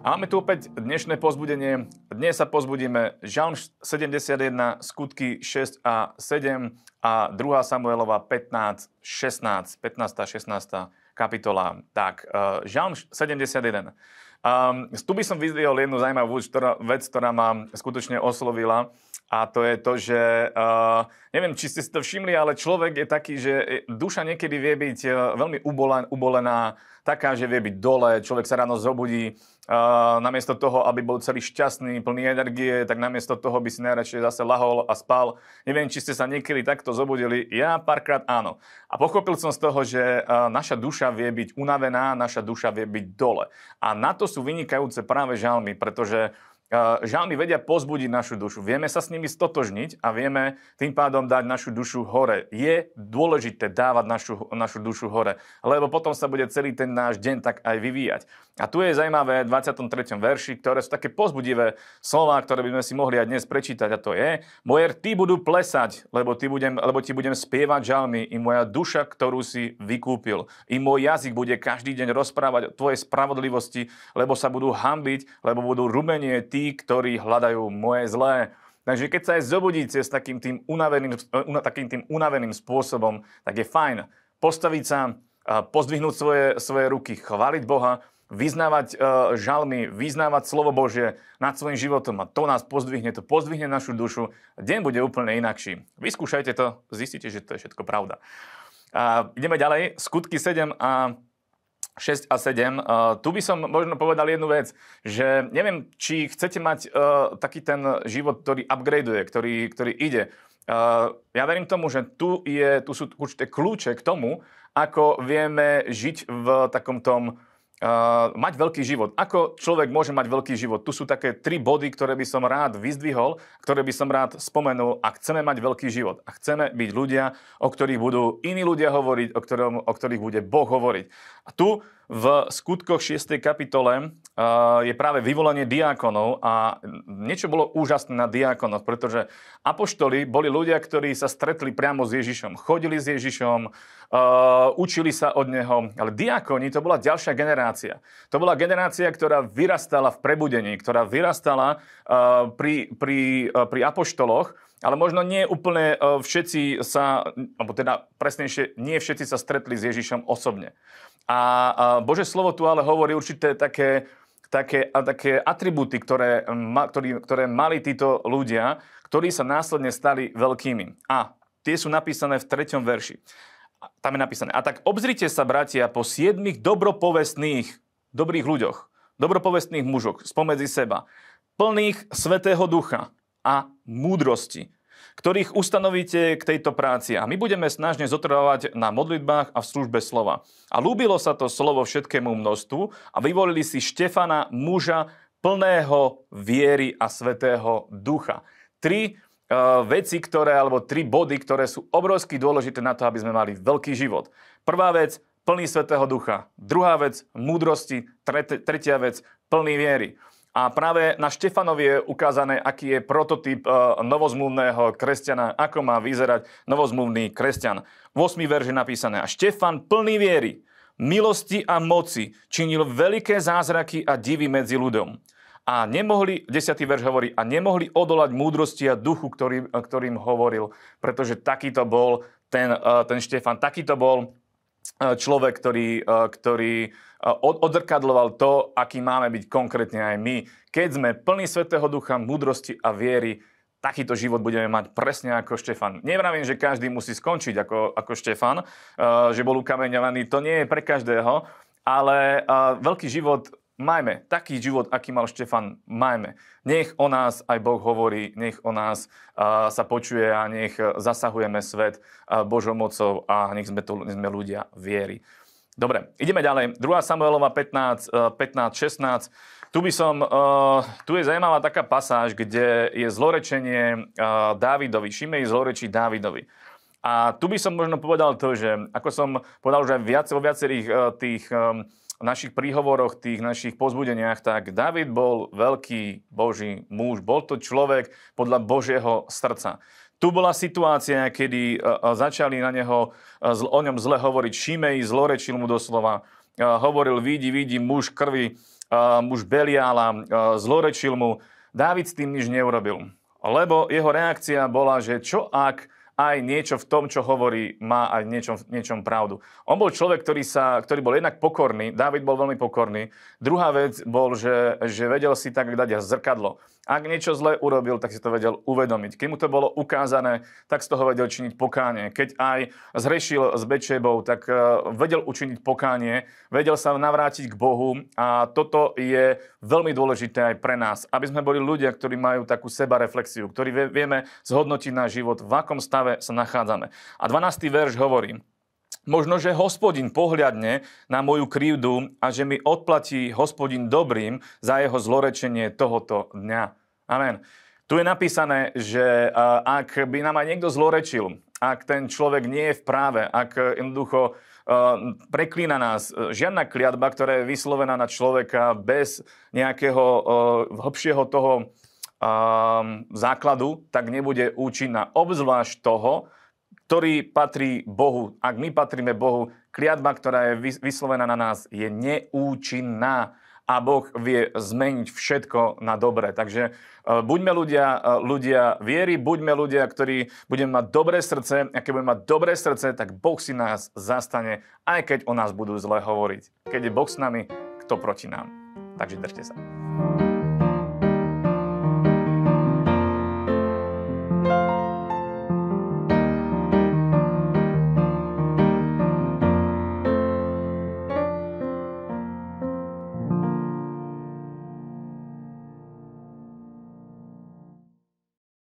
Máme tu opäť dnešné pozbudenie. Dnes sa pozbudíme Žalm 71, skutky 6 a 7 a 2 Samuelova 15, 16, 15 16 kapitola. Tak, uh, Žalm 71. Um, tu by som vyzdvihol jednu zaujímavú vec, ktorá ma skutočne oslovila. A to je to, že uh, neviem, či ste si to všimli, ale človek je taký, že duša niekedy vie byť uh, veľmi ubolená, taká, že vie byť dole, človek sa ráno zobudí, namiesto toho, aby bol celý šťastný, plný energie, tak namiesto toho by si najradšej zase lahol a spal. Neviem, či ste sa niekedy takto zobudili. Ja párkrát áno. A pochopil som z toho, že naša duša vie byť unavená, naša duša vie byť dole. A na to sú vynikajúce práve žalmy, pretože žalmy vedia pozbudiť našu dušu. Vieme sa s nimi stotožniť a vieme tým pádom dať našu dušu hore. Je dôležité dávať našu, našu dušu hore, lebo potom sa bude celý ten náš deň tak aj vyvíjať. A tu je zaujímavé v 23. verši, ktoré sú také pozbudivé slova, ktoré by sme si mohli aj dnes prečítať a to je Moje ty budú plesať, lebo, ty budem, lebo ti budem spievať žalmy i moja duša, ktorú si vykúpil. I môj jazyk bude každý deň rozprávať o tvojej spravodlivosti, lebo sa budú hambiť, lebo budú rumenie tí, tí, ktorí hľadajú moje zlé. Takže keď sa aj zobudíte s takým tým unaveným, takým tým unaveným spôsobom, tak je fajn postaviť sa, pozdvihnúť svoje, svoje ruky, chváliť Boha, vyznávať žalmy, vyznávať slovo Božie nad svojim životom a to nás pozdvihne, to pozdvihne našu dušu. Deň bude úplne inakší. Vyskúšajte to, zistíte, že to je všetko pravda. A ideme ďalej. Skutky 7 a 6 a 7. Uh, tu by som možno povedal jednu vec, že neviem, či chcete mať uh, taký ten život, ktorý upgradeuje, ktorý, ktorý ide. Uh, ja verím tomu, že tu, je, tu sú určité kľúče k tomu, ako vieme žiť v takom tom uh, mať veľký život. Ako človek môže mať veľký život? Tu sú také tri body, ktoré by som rád vyzdvihol, ktoré by som rád spomenul a chceme mať veľký život. A chceme byť ľudia, o ktorých budú iní ľudia hovoriť, o, ktorom, o ktorých bude Boh hovoriť. A tu v skutkoch 6. kapitole uh, je práve vyvolanie diakonov a niečo bolo úžasné na diakonoch, pretože apoštoli boli ľudia, ktorí sa stretli priamo s Ježišom, chodili s Ježišom, uh, učili sa od neho, ale diakoni to bola ďalšia generácia. To bola generácia, ktorá vyrastala v prebudení, ktorá vyrastala uh, pri, pri, pri apoštoloch, ale možno nie úplne všetci sa, alebo teda presnejšie, nie všetci sa stretli s Ježišom osobne. A, Bože slovo tu ale hovorí určité také, také, také atribúty, ktoré, ktorý, ktoré mali títo ľudia, ktorí sa následne stali veľkými. A tie sú napísané v treťom verši. Tam je napísané. A tak obzrite sa, bratia, po siedmých dobropovestných, dobrých ľuďoch, dobropovestných mužoch spomedzi seba, plných Svetého Ducha a múdrosti, ktorých ustanovíte k tejto práci. A my budeme snažne zotrvávať na modlitbách a v službe slova. A lúbilo sa to slovo všetkému množstvu a vyvolili si Štefana, muža plného viery a svetého ducha. Tri uh, veci, ktoré, alebo tri body, ktoré sú obrovsky dôležité na to, aby sme mali veľký život. Prvá vec, plný svetého ducha. Druhá vec, múdrosti. tretia vec, plný viery. A práve na Štefanovi je ukázané, aký je prototyp e, novozmluvného kresťana, ako má vyzerať novozmluvný kresťan. V 8. verži napísané. A Štefan plný viery, milosti a moci činil veľké zázraky a divy medzi ľuďom. A nemohli, 10. verš hovorí, a nemohli odolať múdrosti a duchu, ktorý, ktorým hovoril, pretože takýto bol ten, e, ten Štefan, takýto bol e, človek, ktorý, ktorý odrkadloval to, aký máme byť konkrétne aj my. Keď sme plní Svetého Ducha, múdrosti a viery, takýto život budeme mať presne ako Štefan. Nevravím, že každý musí skončiť ako, ako Štefan, že bol ukameňovaný. To nie je pre každého, ale veľký život majme. Taký život, aký mal Štefan, majme. Nech o nás aj Boh hovorí, nech o nás sa počuje a nech zasahujeme svet Božou mocou a nech sme, to, nech sme ľudia viery. Dobre, ideme ďalej. 2. Samuelova 15, 15 16. Tu by som, uh, tu je zaujímavá taká pasáž, kde je zlorečenie uh, Dávidovi, Šimej zlorečí Dávidovi. A tu by som možno povedal to, že ako som povedal už aj viac, vo viacerých uh, tých našich príhovoroch, tých našich pozbudeniach, tak David bol veľký Boží muž. Bol to človek podľa Božieho srdca. Tu bola situácia, kedy e, e, začali na neho, e, o ňom zle hovoriť. Šimej zlorečil mu doslova. Hovoril, vidí, vidí muž krvi muž Beliála, zlorečil mu. Dávid s tým nič neurobil. Lebo jeho reakcia bola, že čo ak aj niečo v tom, čo hovorí, má aj niečom, niečom pravdu. On bol človek, ktorý, sa, ktorý bol jednak pokorný, Dávid bol veľmi pokorný. Druhá vec bol, že, že vedel si tak dať zrkadlo. Ak niečo zle urobil, tak si to vedel uvedomiť. Keď mu to bolo ukázané, tak z toho vedel činiť pokánie. Keď aj zrešil s Bečebou, tak e, vedel učiniť pokánie, vedel sa navrátiť k Bohu a toto je veľmi dôležité aj pre nás, aby sme boli ľudia, ktorí majú takú sebareflexiu, ktorí vieme zhodnotiť náš život, v akom stave sa nachádzame. A 12. verš hovorí, Možno, že hospodin pohľadne na moju krivdu a že mi odplatí hospodin dobrým za jeho zlorečenie tohoto dňa. Amen. Tu je napísané, že ak by nám aj niekto zlorečil, ak ten človek nie je v práve, ak jednoducho preklína nás žiadna kliatba, ktorá je vyslovená na človeka bez nejakého hlbšieho toho základu, tak nebude účinná. Obzvlášť toho, ktorý patrí Bohu. Ak my patríme Bohu, kliatba, ktorá je vyslovená na nás, je neúčinná a Boh vie zmeniť všetko na dobre. Takže e, buďme ľudia, e, ľudia viery, buďme ľudia, ktorí budeme mať dobré srdce. A keď budeme mať dobré srdce, tak Boh si nás zastane, aj keď o nás budú zle hovoriť. Keď je Boh s nami, kto proti nám. Takže držte sa.